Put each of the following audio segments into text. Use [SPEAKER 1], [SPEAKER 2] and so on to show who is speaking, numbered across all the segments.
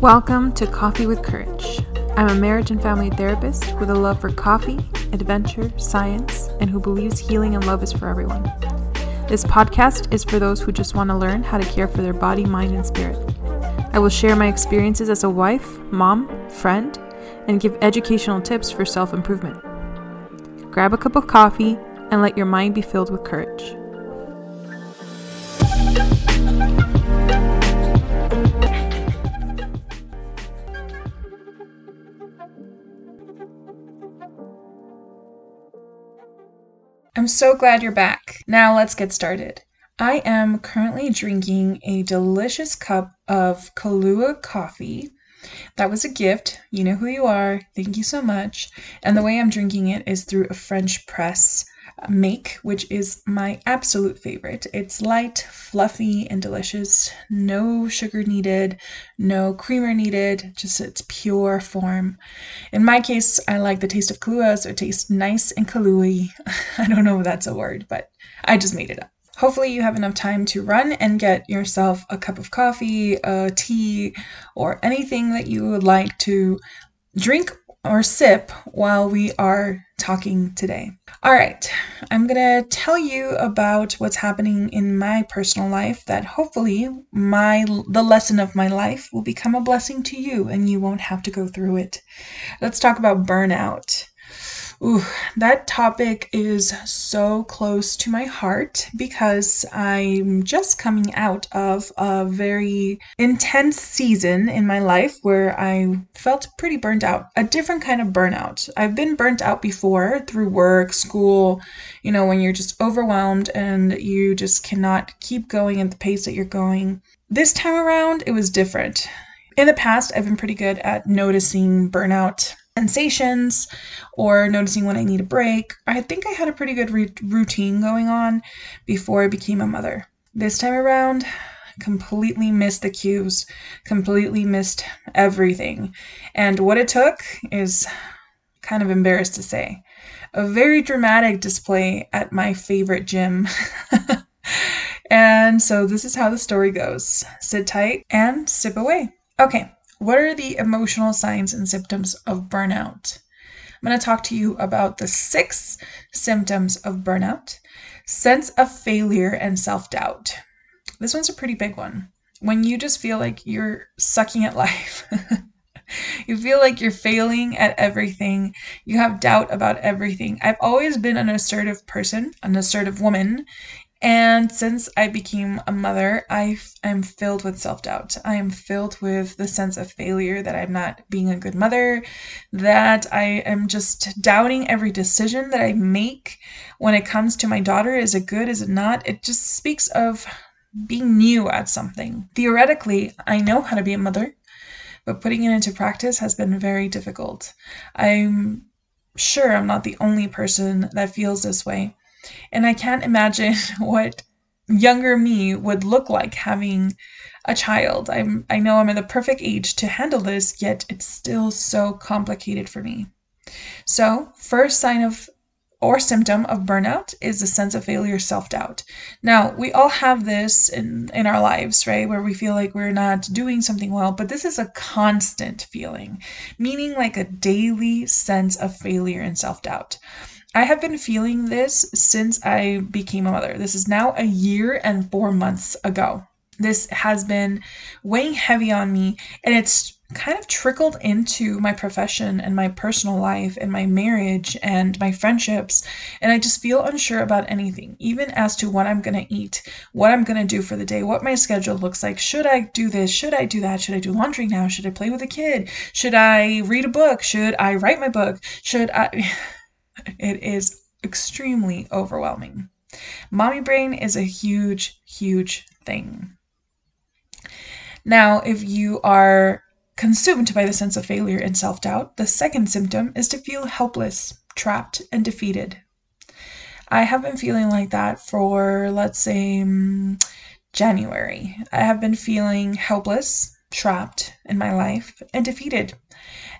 [SPEAKER 1] Welcome to Coffee with Courage. I'm a marriage and family therapist with a love for coffee, adventure, science, and who believes healing and love is for everyone. This podcast is for those who just want to learn how to care for their body, mind, and spirit. I will share my experiences as a wife, mom, friend, and give educational tips for self improvement. Grab a cup of coffee and let your mind be filled with courage. I'm so glad you're back. Now let's get started. I am currently drinking a delicious cup of Kahlua coffee. That was a gift. You know who you are. Thank you so much. And the way I'm drinking it is through a French press make, which is my absolute favorite. It's light, fluffy, and delicious. No sugar needed, no creamer needed, just its pure form. In my case, I like the taste of Kahlua, so it tastes nice and Kahlua. I don't know if that's a word, but I just made it up. Hopefully, you have enough time to run and get yourself a cup of coffee, a tea, or anything that you would like to drink or sip while we are talking today. All right, I'm going to tell you about what's happening in my personal life that hopefully my the lesson of my life will become a blessing to you and you won't have to go through it. Let's talk about burnout. Ooh, that topic is so close to my heart because I'm just coming out of a very intense season in my life where I felt pretty burnt out, a different kind of burnout. I've been burnt out before through work, school, you know, when you're just overwhelmed and you just cannot keep going at the pace that you're going. This time around, it was different. In the past, I've been pretty good at noticing burnout sensations or noticing when I need a break. I think I had a pretty good re- routine going on before I became a mother. This time around, completely missed the cues, completely missed everything. And what it took is kind of embarrassed to say a very dramatic display at my favorite gym. and so this is how the story goes sit tight and sip away. Okay, what are the emotional signs and symptoms of burnout? I'm going to talk to you about the six symptoms of burnout sense of failure and self doubt. This one's a pretty big one. When you just feel like you're sucking at life, you feel like you're failing at everything, you have doubt about everything. I've always been an assertive person, an assertive woman, and since I became a mother, I am filled with self doubt. I am filled with the sense of failure that I'm not being a good mother, that I am just doubting every decision that I make when it comes to my daughter. Is it good? Is it not? It just speaks of being new at something. Theoretically, I know how to be a mother, but putting it into practice has been very difficult. I'm sure I'm not the only person that feels this way. And I can't imagine what younger me would look like having a child. I'm I know I'm at the perfect age to handle this, yet it's still so complicated for me. So, first sign of or symptom of burnout is a sense of failure, self doubt. Now, we all have this in, in our lives, right? Where we feel like we're not doing something well, but this is a constant feeling, meaning like a daily sense of failure and self doubt. I have been feeling this since I became a mother. This is now a year and four months ago. This has been weighing heavy on me, and it's kind of trickled into my profession and my personal life and my marriage and my friendships. And I just feel unsure about anything, even as to what I'm going to eat, what I'm going to do for the day, what my schedule looks like. Should I do this? Should I do that? Should I do laundry now? Should I play with a kid? Should I read a book? Should I write my book? Should I. It is extremely overwhelming. Mommy brain is a huge, huge thing. Now, if you are consumed by the sense of failure and self doubt, the second symptom is to feel helpless, trapped, and defeated. I have been feeling like that for, let's say, mm, January. I have been feeling helpless, trapped in my life, and defeated.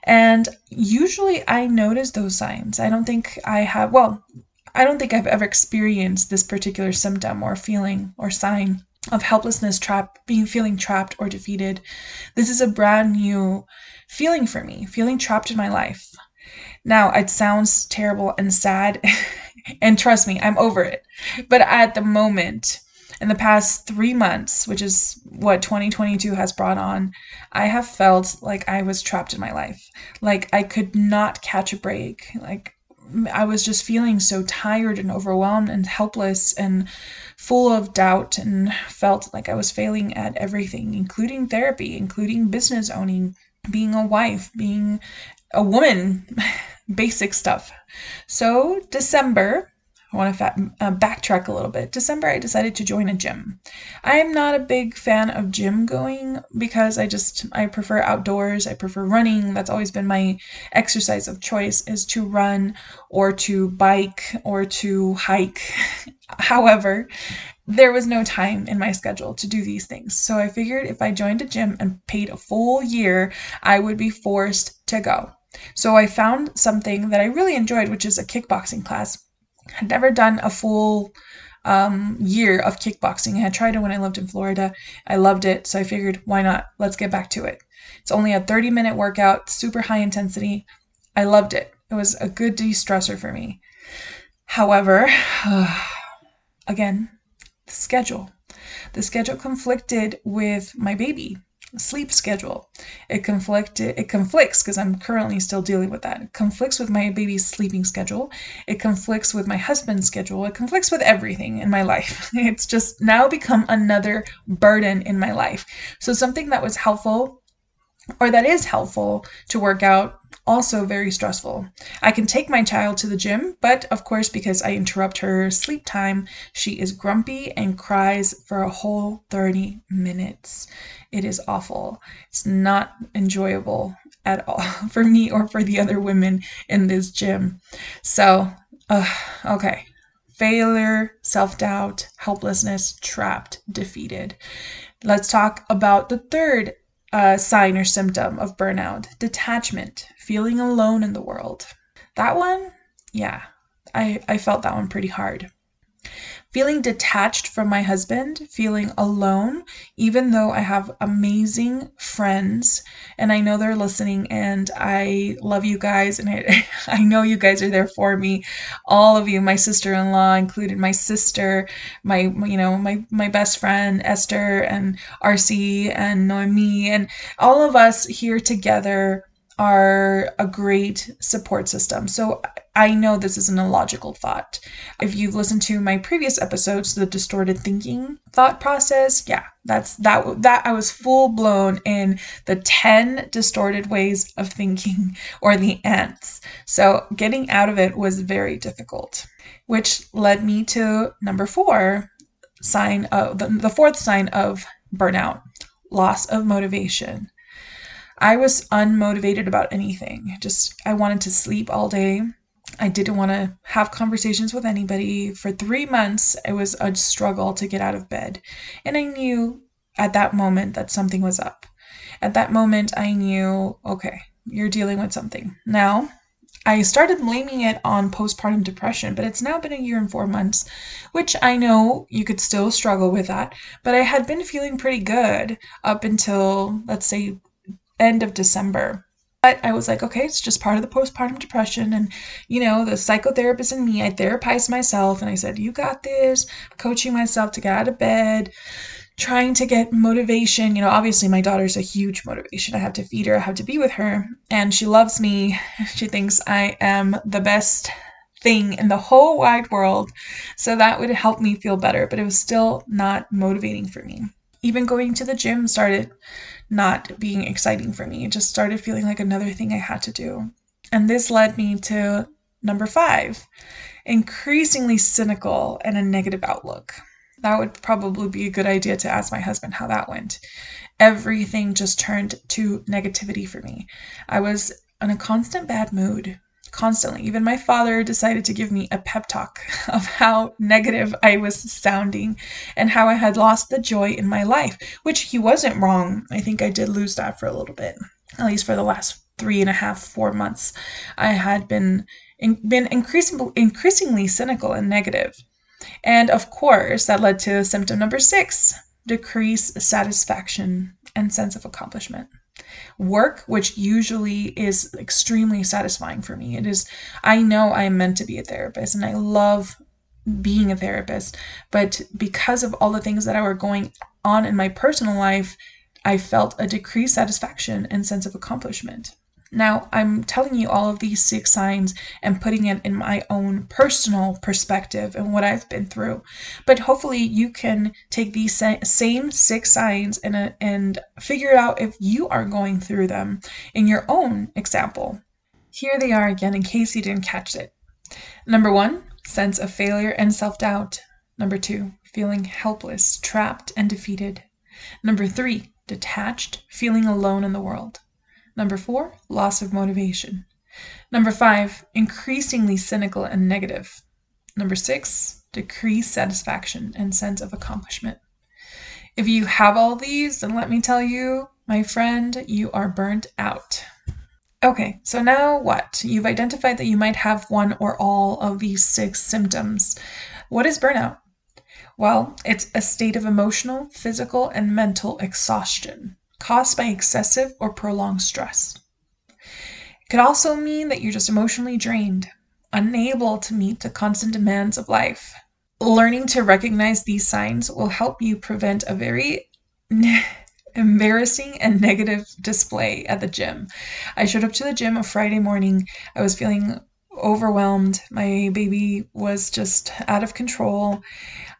[SPEAKER 1] And usually I notice those signs. I don't think I have, well, I don't think I've ever experienced this particular symptom or feeling or sign of helplessness, trapped, being feeling trapped or defeated. This is a brand new feeling for me, feeling trapped in my life. Now, it sounds terrible and sad, and trust me, I'm over it. But at the moment, in the past three months, which is what 2022 has brought on, I have felt like I was trapped in my life. Like I could not catch a break. Like I was just feeling so tired and overwhelmed and helpless and full of doubt and felt like I was failing at everything, including therapy, including business owning, being a wife, being a woman, basic stuff. So, December, I want to fa- uh, backtrack a little bit. December, I decided to join a gym. I am not a big fan of gym going because I just I prefer outdoors. I prefer running. That's always been my exercise of choice is to run or to bike or to hike. However, there was no time in my schedule to do these things. So I figured if I joined a gym and paid a full year, I would be forced to go. So I found something that I really enjoyed, which is a kickboxing class had never done a full um, year of kickboxing. I had tried it when I lived in Florida. I loved it, so I figured, why not? Let's get back to it. It's only a 30 minute workout, super high intensity. I loved it. It was a good de stressor for me. However, again, the schedule. The schedule conflicted with my baby sleep schedule. It conflict it conflicts because I'm currently still dealing with that. It conflicts with my baby's sleeping schedule. It conflicts with my husband's schedule. It conflicts with everything in my life. It's just now become another burden in my life. So something that was helpful or that is helpful to work out also very stressful. I can take my child to the gym, but of course, because I interrupt her sleep time, she is grumpy and cries for a whole 30 minutes. It is awful. It's not enjoyable at all for me or for the other women in this gym. So, uh, okay. Failure, self doubt, helplessness, trapped, defeated. Let's talk about the third uh, sign or symptom of burnout detachment, feeling alone in the world. That one, yeah, I, I felt that one pretty hard feeling detached from my husband, feeling alone, even though I have amazing friends and I know they're listening and I love you guys and I, I know you guys are there for me. All of you, my sister-in-law included, my sister, my you know, my my best friend Esther and RC and Noemi and all of us here together are a great support system. So I know this is an illogical thought. If you've listened to my previous episodes, the distorted thinking thought process, yeah, that's that that I was full blown in the 10 distorted ways of thinking or the ants. So getting out of it was very difficult, which led me to number 4, sign of the, the fourth sign of burnout, loss of motivation. I was unmotivated about anything. Just I wanted to sleep all day. I didn't want to have conversations with anybody. For three months, it was a struggle to get out of bed. And I knew at that moment that something was up. At that moment, I knew, okay, you're dealing with something. Now, I started blaming it on postpartum depression, but it's now been a year and four months, which I know you could still struggle with that, but I had been feeling pretty good up until, let's say, end of December. But I was like, okay, it's just part of the postpartum depression. And, you know, the psychotherapist in me, I therapized myself and I said, you got this, coaching myself to get out of bed, trying to get motivation. You know, obviously, my daughter's a huge motivation. I have to feed her, I have to be with her. And she loves me. She thinks I am the best thing in the whole wide world. So that would help me feel better. But it was still not motivating for me. Even going to the gym started not being exciting for me. It just started feeling like another thing I had to do. And this led me to number five increasingly cynical and a negative outlook. That would probably be a good idea to ask my husband how that went. Everything just turned to negativity for me. I was in a constant bad mood constantly. Even my father decided to give me a pep talk of how negative I was sounding and how I had lost the joy in my life, which he wasn't wrong. I think I did lose that for a little bit, at least for the last three and a half, four months. I had been in, been increasingly increasingly cynical and negative. And of course, that led to symptom number six decrease satisfaction and sense of accomplishment. Work, which usually is extremely satisfying for me. It is, I know I'm meant to be a therapist and I love being a therapist, but because of all the things that were going on in my personal life, I felt a decreased satisfaction and sense of accomplishment. Now, I'm telling you all of these six signs and putting it in my own personal perspective and what I've been through. But hopefully, you can take these same six signs and, uh, and figure out if you are going through them in your own example. Here they are again in case you didn't catch it. Number one, sense of failure and self doubt. Number two, feeling helpless, trapped, and defeated. Number three, detached, feeling alone in the world. Number four, loss of motivation. Number five, increasingly cynical and negative. Number six, decreased satisfaction and sense of accomplishment. If you have all these, then let me tell you, my friend, you are burnt out. Okay, so now what? You've identified that you might have one or all of these six symptoms. What is burnout? Well, it's a state of emotional, physical, and mental exhaustion caused by excessive or prolonged stress. It could also mean that you're just emotionally drained, unable to meet the constant demands of life. Learning to recognize these signs will help you prevent a very embarrassing and negative display at the gym. I showed up to the gym a Friday morning. I was feeling overwhelmed. My baby was just out of control.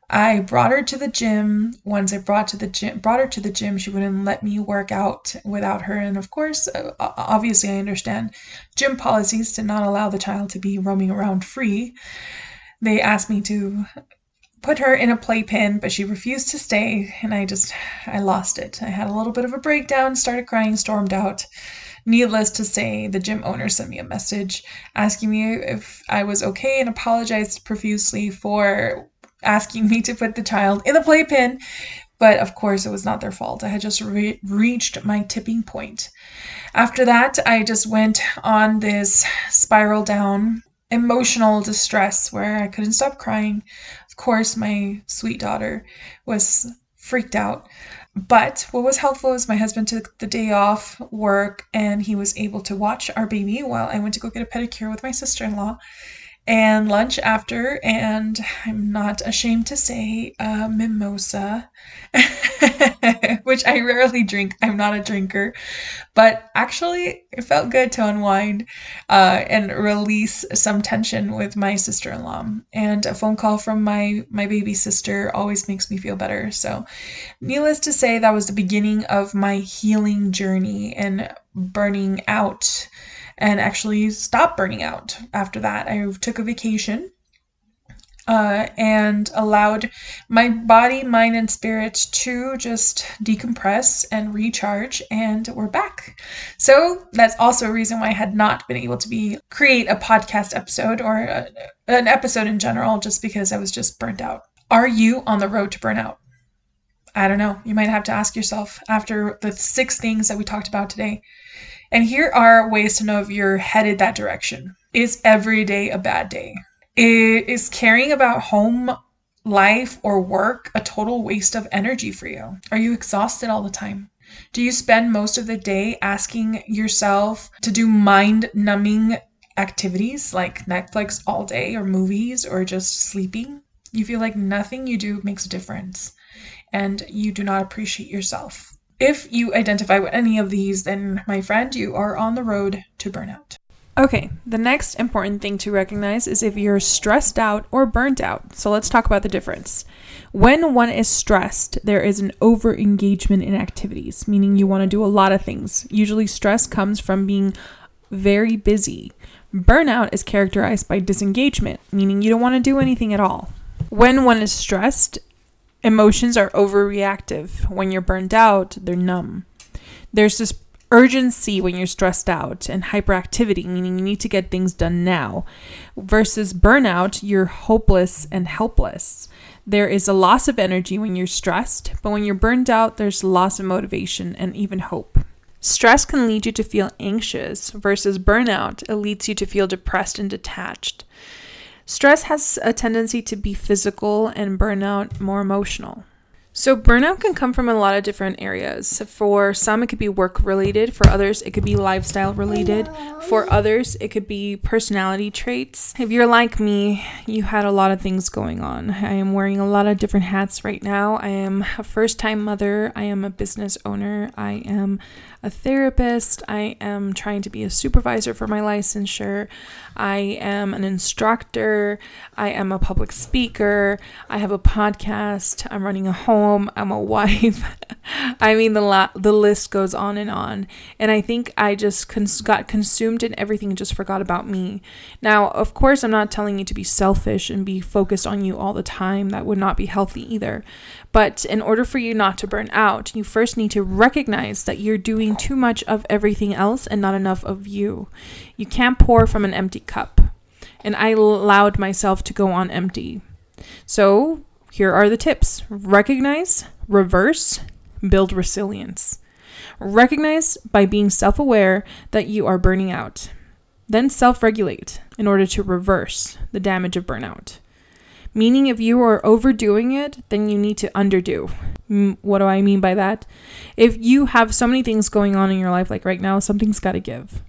[SPEAKER 1] I brought her to the gym. Once I brought to the gym, brought her to the gym, she wouldn't let me work out without her. And of course, uh, obviously, I understand gym policies to not allow the child to be roaming around free. They asked me to put her in a playpen, but she refused to stay, and I just I lost it. I had a little bit of a breakdown, started crying, stormed out. Needless to say, the gym owner sent me a message asking me if I was okay and apologized profusely for asking me to put the child in the playpen. But of course, it was not their fault. I had just re- reached my tipping point. After that, I just went on this spiral down emotional distress where I couldn't stop crying. Of course, my sweet daughter was freaked out. But what was helpful is my husband took the day off work and he was able to watch our baby while I went to go get a pedicure with my sister in law and lunch after, and I'm not ashamed to say, a mimosa, which I rarely drink. I'm not a drinker, but actually, it felt good to unwind uh, and release some tension with my sister-in-law. And a phone call from my my baby sister always makes me feel better. So, needless to say, that was the beginning of my healing journey and burning out and actually stopped burning out after that. I took a vacation uh, and allowed my body, mind, and spirit to just decompress and recharge, and we're back. So that's also a reason why I had not been able to be create a podcast episode or a, an episode in general, just because I was just burnt out. Are you on the road to burnout? I don't know. You might have to ask yourself after the six things that we talked about today. And here are ways to know if you're headed that direction. Is every day a bad day? Is caring about home life or work a total waste of energy for you? Are you exhausted all the time? Do you spend most of the day asking yourself to do mind numbing activities like Netflix all day or movies or just sleeping? You feel like nothing you do makes a difference and you do not appreciate yourself. If you identify with any of these, then my friend, you are on the road to burnout. Okay, the next important thing to recognize is if you're stressed out or burnt out. So let's talk about the difference. When one is stressed, there is an over engagement in activities, meaning you want to do a lot of things. Usually, stress comes from being very busy. Burnout is characterized by disengagement, meaning you don't want to do anything at all. When one is stressed, Emotions are overreactive. When you're burned out, they're numb. There's this urgency when you're stressed out and hyperactivity, meaning you need to get things done now, versus burnout, you're hopeless and helpless. There is a loss of energy when you're stressed, but when you're burned out, there's loss of motivation and even hope. Stress can lead you to feel anxious, versus burnout, it leads you to feel depressed and detached. Stress has a tendency to be physical and burnout more emotional.
[SPEAKER 2] So, burnout can come from a lot of different areas. For some, it could be work related. For others, it could be lifestyle related. For others, it could be personality traits. If you're like me, you had a lot of things going on. I am wearing a lot of different hats right now. I am a first time mother. I am a business owner. I am a therapist. I am trying to be a supervisor for my licensure. I am an instructor. I am a public speaker. I have a podcast. I'm running a home. I'm a wife. I mean, the la- the list goes on and on. And I think I just cons- got consumed in everything and just forgot about me. Now, of course, I'm not telling you to be selfish and be focused on you all the time. That would not be healthy either. But in order for you not to burn out, you first need to recognize that you're doing too much of everything else and not enough of you. You can't pour from an empty cup. And I allowed myself to go on empty. So here are the tips recognize, reverse, build resilience. Recognize by being self aware that you are burning out. Then self regulate in order to reverse the damage of burnout. Meaning, if you are overdoing it, then you need to underdo. What do I mean by that? If you have so many things going on in your life, like right now, something's got to give.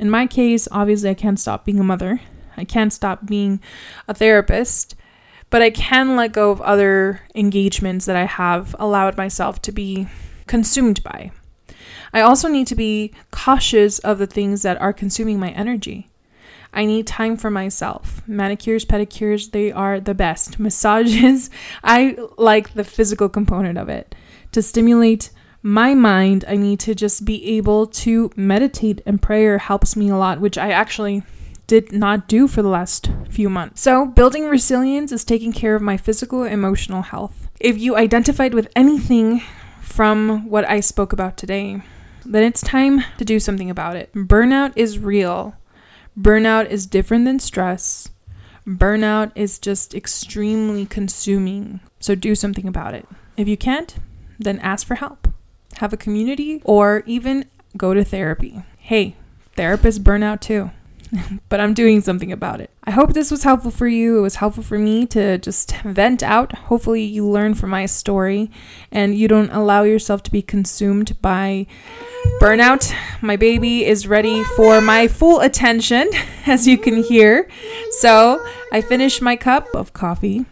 [SPEAKER 2] In my case, obviously, I can't stop being a mother, I can't stop being a therapist, but I can let go of other engagements that I have allowed myself to be consumed by. I also need to be cautious of the things that are consuming my energy. I need time for myself. Manicures, pedicures, they are the best. Massages, I like the physical component of it. To stimulate my mind, I need to just be able to meditate, and prayer helps me a lot, which I actually did not do for the last few months. So, building resilience is taking care of my physical and emotional health. If you identified with anything from what I spoke about today, then it's time to do something about it. Burnout is real. Burnout is different than stress. Burnout is just extremely consuming. So do something about it. If you can't, then ask for help. Have a community or even go to therapy. Hey, therapists burn out too. but I'm doing something about it. I hope this was helpful for you. It was helpful for me to just vent out. Hopefully, you learn from my story and you don't allow yourself to be consumed by burnout. My baby is ready for my full attention, as you can hear. So, I finished my cup of coffee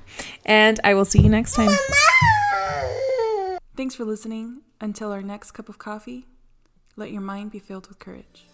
[SPEAKER 2] and I will see you next time. Thanks for listening. Until our next cup of coffee, let your mind be filled with courage.